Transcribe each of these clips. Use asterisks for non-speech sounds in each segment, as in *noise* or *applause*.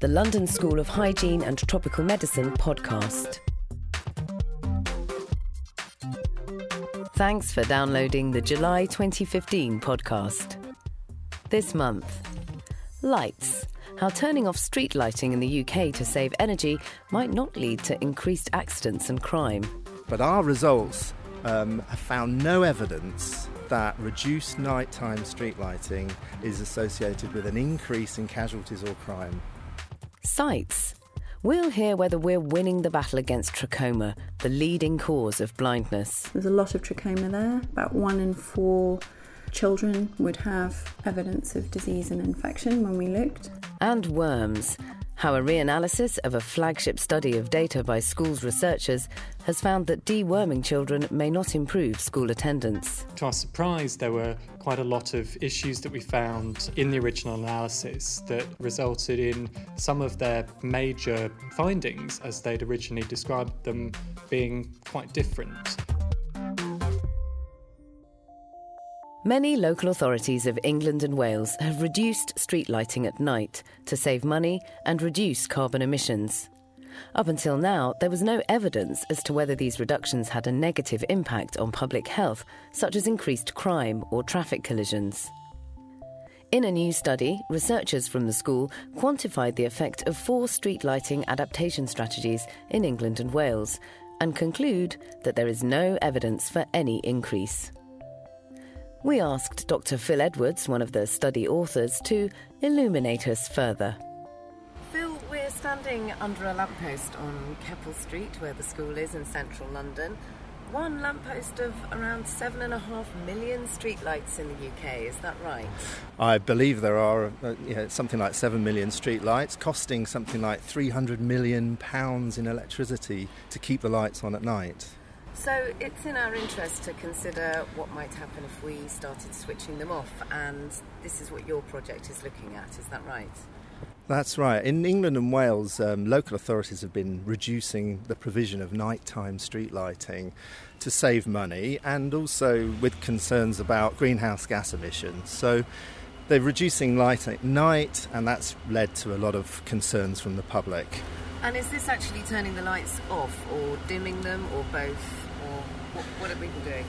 The London School of Hygiene and Tropical Medicine podcast. Thanks for downloading the July 2015 podcast. This month, lights. How turning off street lighting in the UK to save energy might not lead to increased accidents and crime. But our results um, have found no evidence that reduced nighttime street lighting is associated with an increase in casualties or crime. Sights. We'll hear whether we're winning the battle against trachoma, the leading cause of blindness. There's a lot of trachoma there. About one in four children would have evidence of disease and infection when we looked. And worms. How a reanalysis of a flagship study of data by schools researchers has found that deworming children may not improve school attendance. To our surprise, there were quite a lot of issues that we found in the original analysis that resulted in some of their major findings, as they'd originally described them, being quite different. Many local authorities of England and Wales have reduced street lighting at night to save money and reduce carbon emissions. Up until now, there was no evidence as to whether these reductions had a negative impact on public health, such as increased crime or traffic collisions. In a new study, researchers from the school quantified the effect of four street lighting adaptation strategies in England and Wales and conclude that there is no evidence for any increase. We asked Dr. Phil Edwards, one of the study authors, to illuminate us further. Phil, we're standing under a lamppost on Keppel Street, where the school is in central London. One lamppost of around seven and a half million streetlights in the UK, is that right? I believe there are uh, you know, something like seven million streetlights, costing something like 300 million pounds in electricity to keep the lights on at night. So it's in our interest to consider what might happen if we started switching them off, and this is what your project is looking at, is that right? That's right. In England and Wales, um, local authorities have been reducing the provision of nighttime street lighting to save money and also with concerns about greenhouse gas emissions. So they're reducing light at night, and that's led to a lot of concerns from the public. And is this actually turning the lights off or dimming them or both? What, what have we been doing?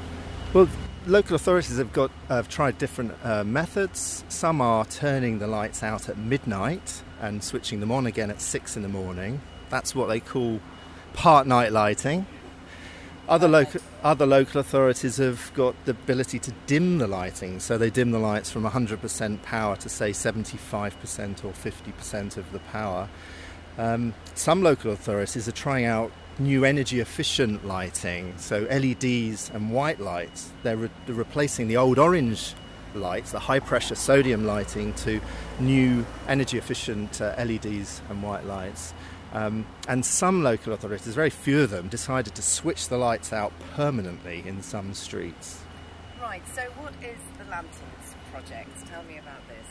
Well, local authorities have got have tried different uh, methods. Some are turning the lights out at midnight and switching them on again at six in the morning. That's what they call part night lighting. Other local other local authorities have got the ability to dim the lighting, so they dim the lights from 100% power to say 75% or 50% of the power. Um, some local authorities are trying out new energy efficient lighting, so LEDs and white lights. They're, re- they're replacing the old orange lights, the high pressure sodium lighting, to new energy efficient uh, LEDs and white lights. Um, and some local authorities, very few of them, decided to switch the lights out permanently in some streets. Right, so what is the Lanterns project? Tell me about this.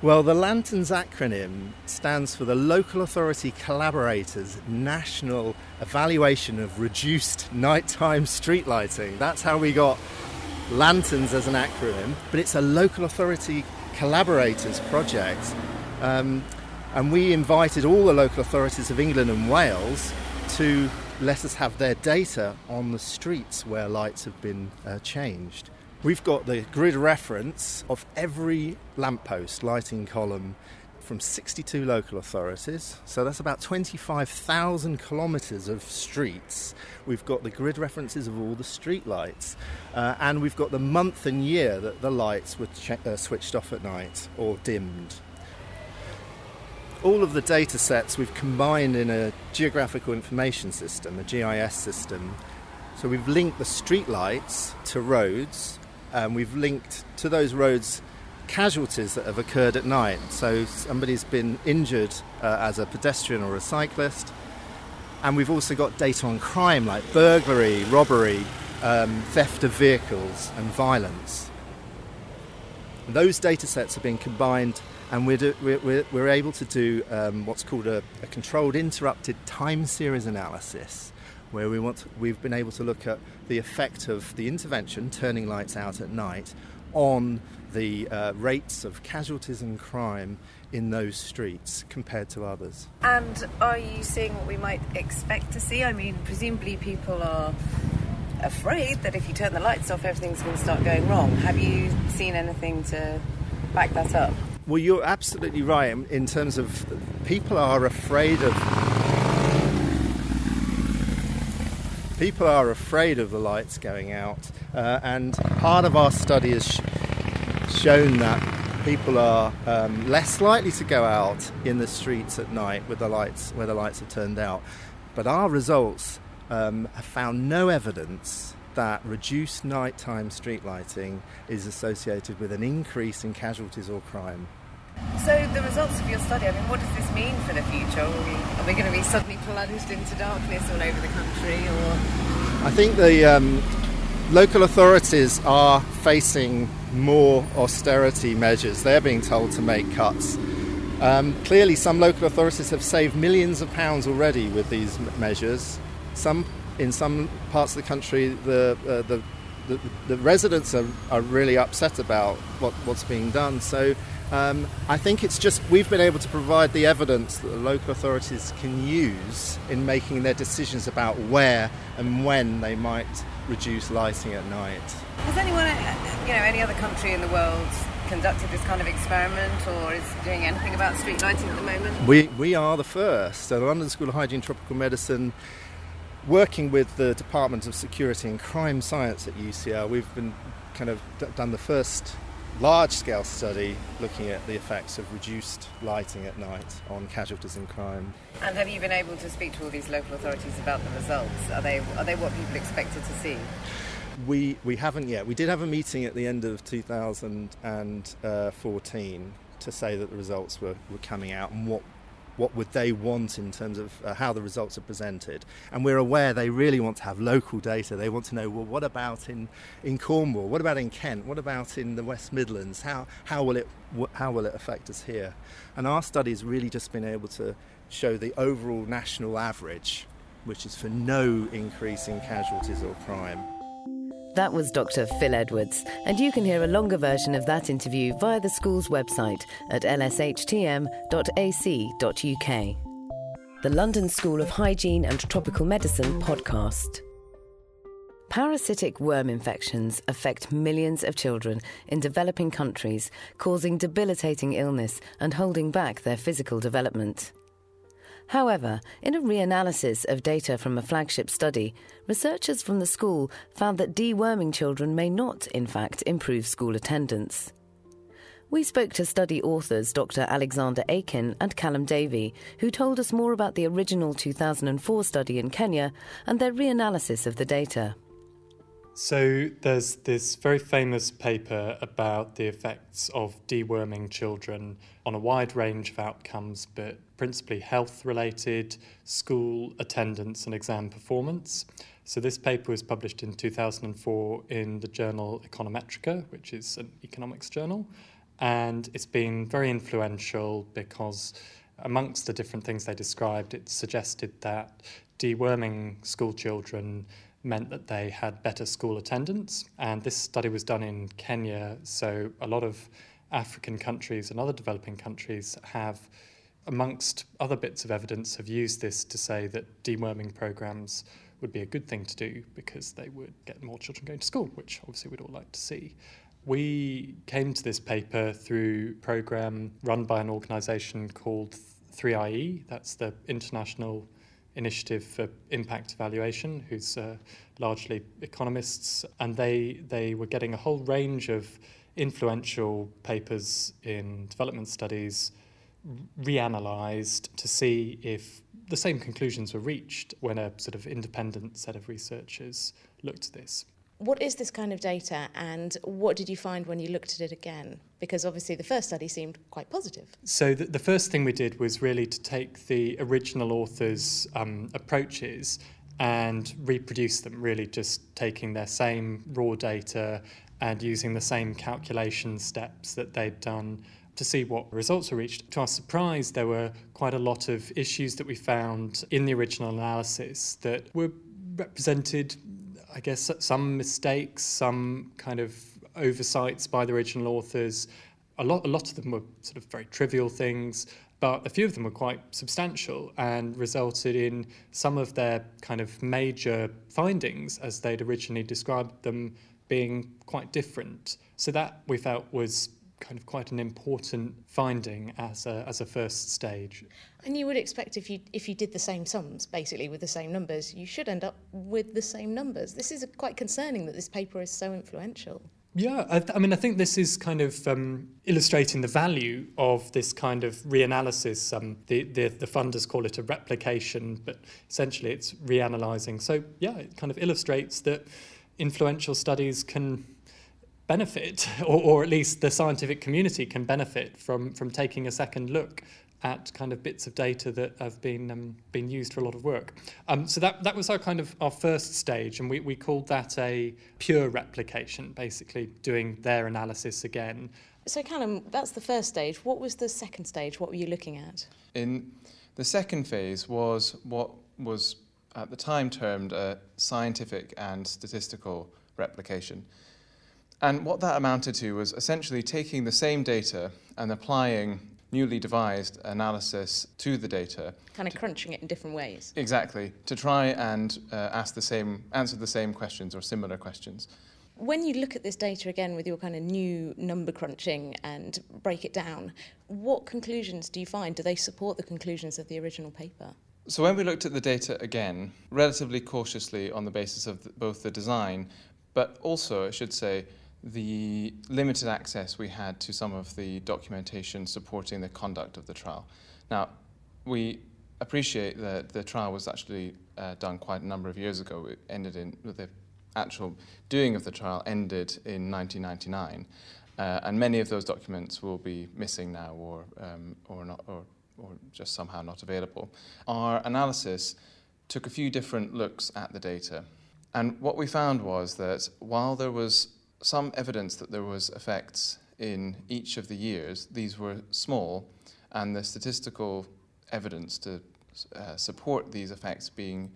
Well, the Lanterns acronym stands for the Local Authority Collaborators National Evaluation of Reduced Nighttime Street Lighting. That's how we got Lanterns as an acronym, but it's a Local Authority Collaborators project. Um, and we invited all the local authorities of England and Wales to let us have their data on the streets where lights have been uh, changed. We've got the grid reference of every lamppost lighting column from 62 local authorities. So that's about 25,000 kilometres of streets. We've got the grid references of all the street lights. Uh, and we've got the month and year that the lights were uh, switched off at night or dimmed. All of the data sets we've combined in a geographical information system, a GIS system. So we've linked the street lights to roads um, we've linked to those roads casualties that have occurred at night. So somebody's been injured uh, as a pedestrian or a cyclist. And we've also got data on crime like burglary, robbery, um, theft of vehicles, and violence. Those data sets have been combined, and we're, do, we're, we're, able to do um, what's called a, a controlled interrupted time series analysis where we want to, we've been able to look at the effect of the intervention, turning lights out at night, on the uh, rates of casualties and crime in those streets compared to others. And are you seeing what we might expect to see? I mean, presumably people are afraid that if you turn the lights off, everything's going to start going wrong. Have you seen anything to back that up? Well, you're absolutely right in terms of people are afraid of. People are afraid of the lights going out, uh, and part of our study has sh- shown that people are um, less likely to go out in the streets at night with the lights where the lights are turned out. But our results um, have found no evidence that reduced nighttime street lighting is associated with an increase in casualties or crime. So, the results of your study, I mean, what does this mean for the future? Are we, are we going to be suddenly plunged into darkness all over the country? Or? I think the um, local authorities are facing more austerity measures. They're being told to make cuts. Um, clearly, some local authorities have saved millions of pounds already with these measures. Some, in some parts of the country, the, uh, the, the, the, residents are, are really upset about what, what's being done. So um, I think it's just we've been able to provide the evidence that the local authorities can use in making their decisions about where and when they might reduce lighting at night. Has anyone, uh, you know, any other country in the world conducted this kind of experiment or is doing anything about street lighting at the moment? We, we are the first. So the London School of Hygiene and Tropical Medicine working with the Department of Security and Crime Science at UCL, we've been kind of done the first large scale study looking at the effects of reduced lighting at night on casualties in crime. And have you been able to speak to all these local authorities about the results? Are they, are they what people expected to see? We, we haven't yet. We did have a meeting at the end of 2014 uh, to say that the results were, were coming out and what what would they want in terms of uh, how the results are presented. And we're aware they really want to have local data. They want to know, well, what about in, in Cornwall? What about in Kent? What about in the West Midlands? How, how, will it, how will it affect us here? And our study's really just been able to show the overall national average, which is for no increase in casualties or crime. That was Dr. Phil Edwards, and you can hear a longer version of that interview via the school's website at lshtm.ac.uk. The London School of Hygiene and Tropical Medicine podcast. Parasitic worm infections affect millions of children in developing countries, causing debilitating illness and holding back their physical development. However, in a reanalysis of data from a flagship study, researchers from the school found that deworming children may not, in fact, improve school attendance. We spoke to study authors Dr. Alexander Aiken and Calum Davey, who told us more about the original 2004 study in Kenya and their reanalysis of the data. So, there's this very famous paper about the effects of deworming children on a wide range of outcomes, but principally health related, school attendance, and exam performance. So, this paper was published in 2004 in the journal Econometrica, which is an economics journal. And it's been very influential because, amongst the different things they described, it suggested that deworming school children meant that they had better school attendance. And this study was done in Kenya, so a lot of African countries and other developing countries have, amongst other bits of evidence, have used this to say that deworming programs would be a good thing to do because they would get more children going to school, which obviously we'd all like to see. We came to this paper through a program run by an organisation called 3IE, that's the International Initiative for Impact Evaluation, who's uh, largely economists, and they, they were getting a whole range of influential papers in development studies reanalyzed to see if the same conclusions were reached when a sort of independent set of researchers looked at this. What is this kind of data and what did you find when you looked at it again? Because obviously the first study seemed quite positive. So, the, the first thing we did was really to take the original authors' um, approaches and reproduce them, really just taking their same raw data and using the same calculation steps that they'd done to see what results were reached. To our surprise, there were quite a lot of issues that we found in the original analysis that were represented, I guess, some mistakes, some kind of oversights by the original authors. A lot, a lot of them were sort of very trivial things, but a few of them were quite substantial and resulted in some of their kind of major findings, as they'd originally described them, being quite different. So that we felt was kind of quite an important finding as a, as a first stage. And you would expect if you if you did the same sums, basically with the same numbers, you should end up with the same numbers. This is quite concerning that this paper is so influential. Yeah, I, I mean, I think this is kind of um, illustrating the value of this kind of reanalysis. Um, the, the the funders call it a replication, but essentially it's reanalyzing. So yeah, it kind of illustrates that influential studies can benefit, *laughs* or, or at least the scientific community can benefit from, from taking a second look at kind of bits of data that have been um, been used for a lot of work. Um, so that that was our kind of our first stage, and we, we called that a pure replication, basically doing their analysis again. So Calum, that's the first stage. What was the second stage? What were you looking at? In the second phase was what was at the time termed a scientific and statistical replication. And what that amounted to was essentially taking the same data and applying newly devised analysis to the data. Kind of crunching it in different ways. Exactly, to try and uh, ask the same, answer the same questions or similar questions. When you look at this data again with your kind of new number crunching and break it down, what conclusions do you find? Do they support the conclusions of the original paper? So when we looked at the data again, relatively cautiously on the basis of the, both the design, but also, I should say, the limited access we had to some of the documentation supporting the conduct of the trial. Now, we appreciate that the trial was actually uh, done quite a number of years ago. It ended in the actual doing of the trial ended in 1999, uh, and many of those documents will be missing now or um, or not or or just somehow not available. Our analysis took a few different looks at the data. And what we found was that while there was some evidence that there was effects in each of the years, these were small, and the statistical evidence to uh, support these effects being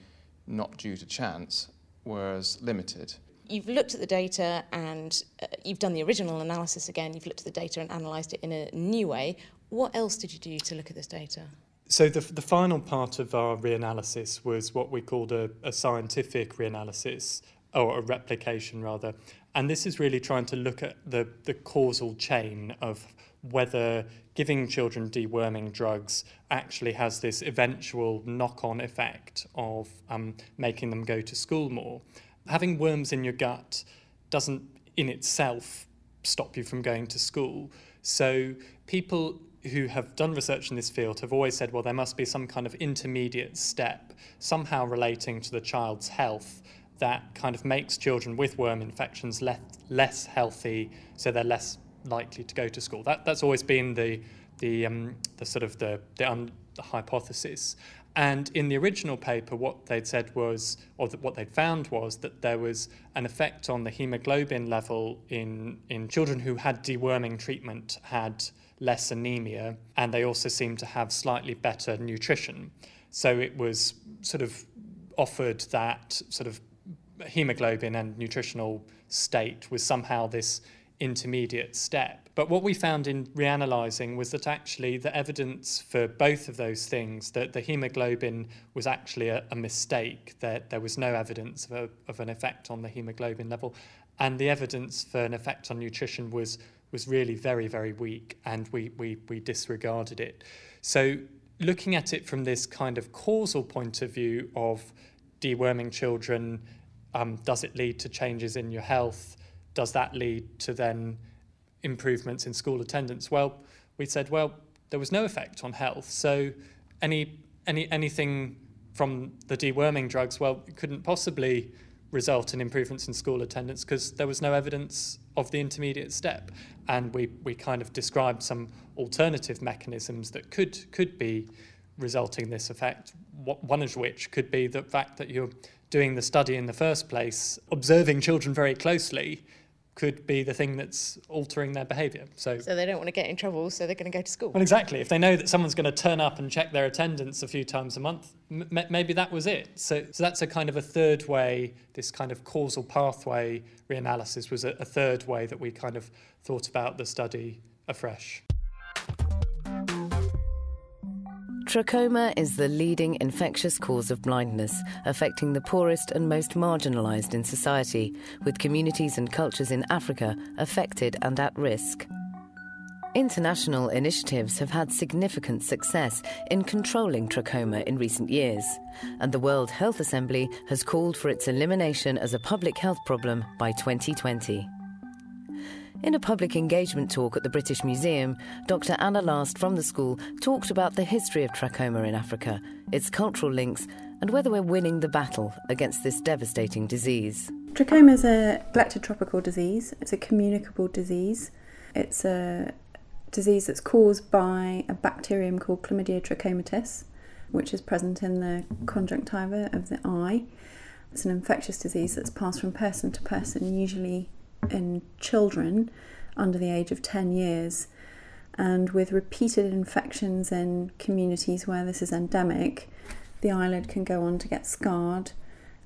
not due to chance was limited. You've looked at the data and uh, you've done the original analysis again, you've looked at the data and analysed it in a new way. What else did you do to look at this data? So the, the final part of our reanalysis was what we called a, a scientific reanalysis, or a replication rather. And this is really trying to look at the, the causal chain of whether giving children deworming drugs actually has this eventual knock-on effect of um, making them go to school more. Having worms in your gut doesn't in itself stop you from going to school. So people who have done research in this field have always said, well, there must be some kind of intermediate step, somehow relating to the child's health, that kind of makes children with worm infections less, less healthy, so they're less likely to go to school. That, that's always been the, the, um, the sort of the, the, um, the hypothesis. And in the original paper, what they'd said was, or what they'd found was that there was an effect on the hemoglobin level in, in children who had deworming treatment, had less anemia, and they also seemed to have slightly better nutrition. So it was sort of offered that sort of hemoglobin and nutritional state was somehow this intermediate step. But what we found in reanalyzing was that actually the evidence for both of those things, that the hemoglobin was actually a, a mistake, that there was no evidence of, a, of an effect on the hemoglobin level, and the evidence for an effect on nutrition was was really very, very weak, and we, we, we disregarded it. So, looking at it from this kind of causal point of view of deworming children, um, does it lead to changes in your health? Does that lead to then improvements in school attendance? Well, we said, well, there was no effect on health. So, any, any, anything from the deworming drugs, well, it couldn't possibly result in improvements in school attendance because there was no evidence of the intermediate step. And we, we kind of described some alternative mechanisms that could, could be resulting in this effect, one of which could be the fact that you're doing the study in the first place, observing children very closely, could be the thing that's altering their behaviour. So, so they don't want to get in trouble, so they're going to go to school. Well, exactly. If they know that someone's going to turn up and check their attendance a few times a month, m- maybe that was it. So, so that's a kind of a third way. This kind of causal pathway reanalysis was a, a third way that we kind of thought about the study afresh. Trachoma is the leading infectious cause of blindness, affecting the poorest and most marginalised in society, with communities and cultures in Africa affected and at risk. International initiatives have had significant success in controlling trachoma in recent years, and the World Health Assembly has called for its elimination as a public health problem by 2020. In a public engagement talk at the British Museum, Dr. Anna Last from the school talked about the history of trachoma in Africa, its cultural links, and whether we're winning the battle against this devastating disease. Trachoma is a neglected tropical disease. It's a communicable disease. It's a disease that's caused by a bacterium called Chlamydia trachomatis, which is present in the conjunctiva of the eye. It's an infectious disease that's passed from person to person, usually in children under the age of 10 years. And with repeated infections in communities where this is endemic, the eyelid can go on to get scarred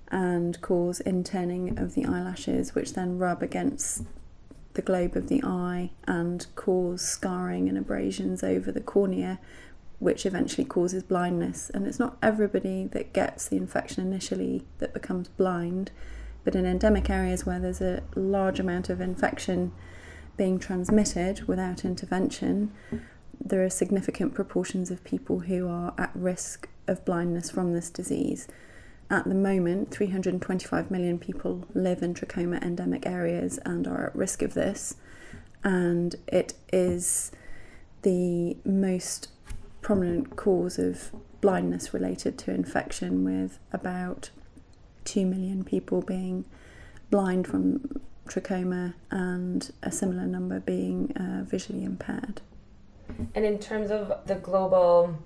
and cause inturning of the eyelashes, which then rub against the globe of the eye and cause scarring and abrasions over the cornea, which eventually causes blindness. And it's not everybody that gets the infection initially that becomes blind. But in endemic areas where there's a large amount of infection being transmitted without intervention, there are significant proportions of people who are at risk of blindness from this disease. At the moment, 325 million people live in trachoma endemic areas and are at risk of this, and it is the most prominent cause of blindness related to infection, with about 2 million people being blind from trachoma and a similar number being uh, visually impaired. And in terms of the global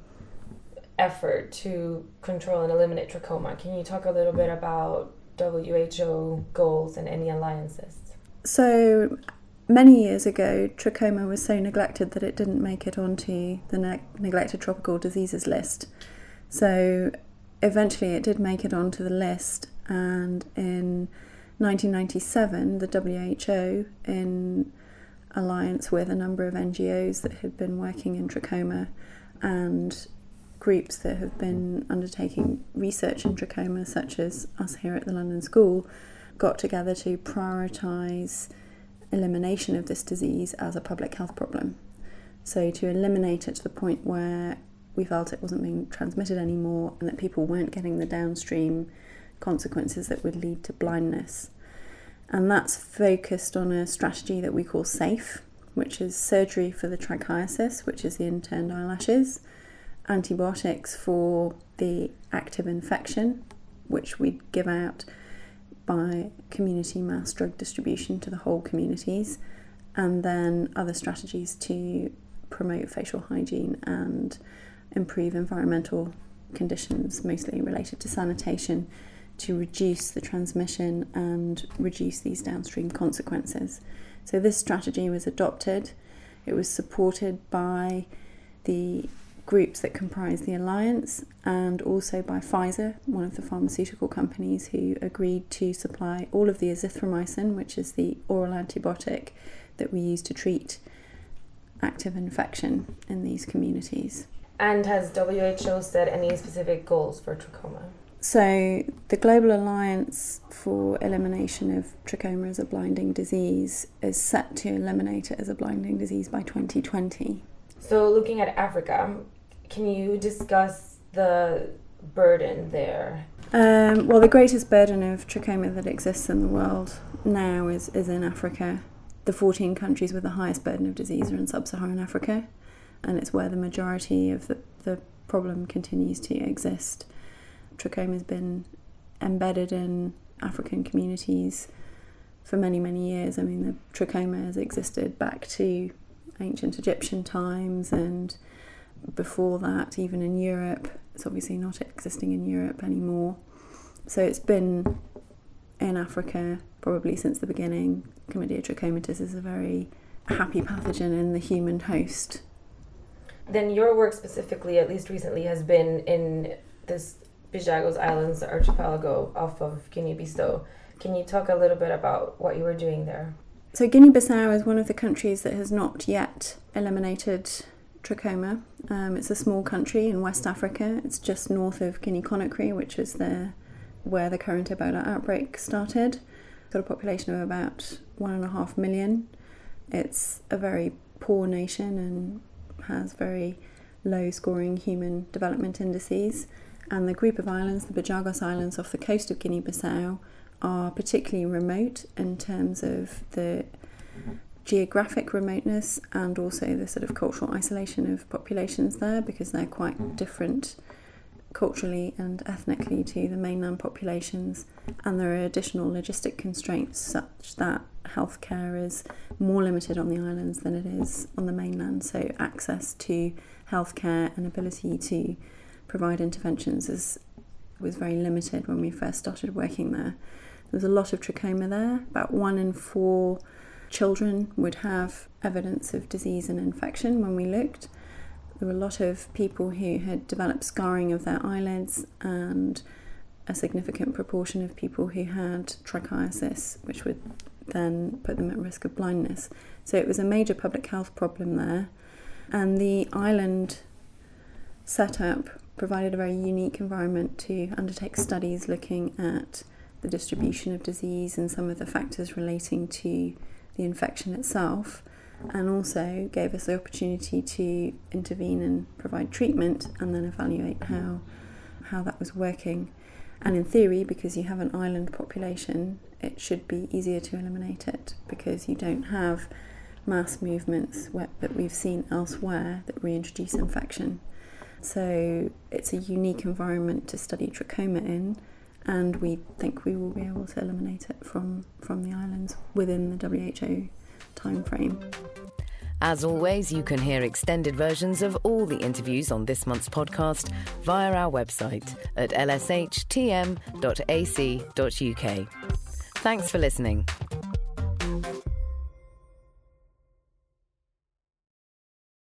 effort to control and eliminate trachoma, can you talk a little bit about WHO goals and any alliances? So, many years ago, trachoma was so neglected that it didn't make it onto the ne- neglected tropical diseases list. So, eventually it did make it onto the list, and in 1997, the WHO, in alliance with a number of NGOs that had been working in trachoma and groups that have been undertaking research in trachoma, such as us here at the London School, got together to prioritise elimination of this disease as a public health problem. So, to eliminate it to the point where we felt it wasn't being transmitted anymore and that people weren't getting the downstream consequences that would lead to blindness. And that's focused on a strategy that we call SAFE, which is surgery for the trichiasis, which is the inturned eyelashes, antibiotics for the active infection, which we'd give out by community mass drug distribution to the whole communities, and then other strategies to promote facial hygiene and improve environmental conditions, mostly related to sanitation, to reduce the transmission and reduce these downstream consequences. So, this strategy was adopted, it was supported by the groups that comprise the alliance and also by Pfizer, one of the pharmaceutical companies who agreed to supply all of the azithromycin, which is the oral antibiotic that we use to treat active infection in these communities. And has WHO set any specific goals for trachoma? So, the Global Alliance for Elimination of Trachoma as a Blinding Disease is set to eliminate it as a blinding disease by 2020. So, looking at Africa, can you discuss the burden there? Um, well, the greatest burden of trachoma that exists in the world now is, is in Africa. The 14 countries with the highest burden of disease are in sub Saharan Africa and it's where the majority of the, the problem continues to exist. Trachoma has been embedded in African communities for many, many years. I mean, the trachoma has existed back to ancient Egyptian times and before that, even in Europe. It's obviously not existing in Europe anymore. So it's been in Africa probably since the beginning, Chlamydia trachomatis is a very happy pathogen in the human host. Then your work specifically, at least recently, has been in this Bijagos Islands archipelago off of Guinea-Bissau. Can you talk a little bit about what you were doing there? So Guinea-Bissau is one of the countries that has not yet eliminated trachoma. Um, it's a small country in West Africa. It's just north of Guinea-Conakry, which is the where the current Ebola outbreak started. It's got a population of about one and a half million. It's a very poor nation and has very low scoring human development indices. And the group of islands, the Bijagos Islands off the coast of Guinea Bissau, are particularly remote in terms of the geographic remoteness and also the sort of cultural isolation of populations there because they're quite different culturally and ethnically to the mainland populations, and there are additional logistic constraints such that healthcare is more limited on the islands than it is on the mainland. So, access to healthcare and ability to provide interventions is, was very limited when we first started working there. There was a lot of trachoma there, about one in four children would have evidence of disease and infection when we looked there were a lot of people who had developed scarring of their eyelids and a significant proportion of people who had trichiasis, which would then put them at risk of blindness. So it was a major public health problem there. And the island setup provided a very unique environment to undertake studies looking at the distribution of disease and some of the factors relating to the infection itself and also gave us the opportunity to intervene and provide treatment and then evaluate how how that was working. And in theory, because you have an island population, it should be easier to eliminate it because you don't have mass movements that we've seen elsewhere that reintroduce infection. So it's a unique environment to study trachoma in, and we think we will be able to eliminate it from, from the islands within the WHO timeframe. As always, you can hear extended versions of all the interviews on this month's podcast via our website at lshtm.ac.uk. Thanks for listening.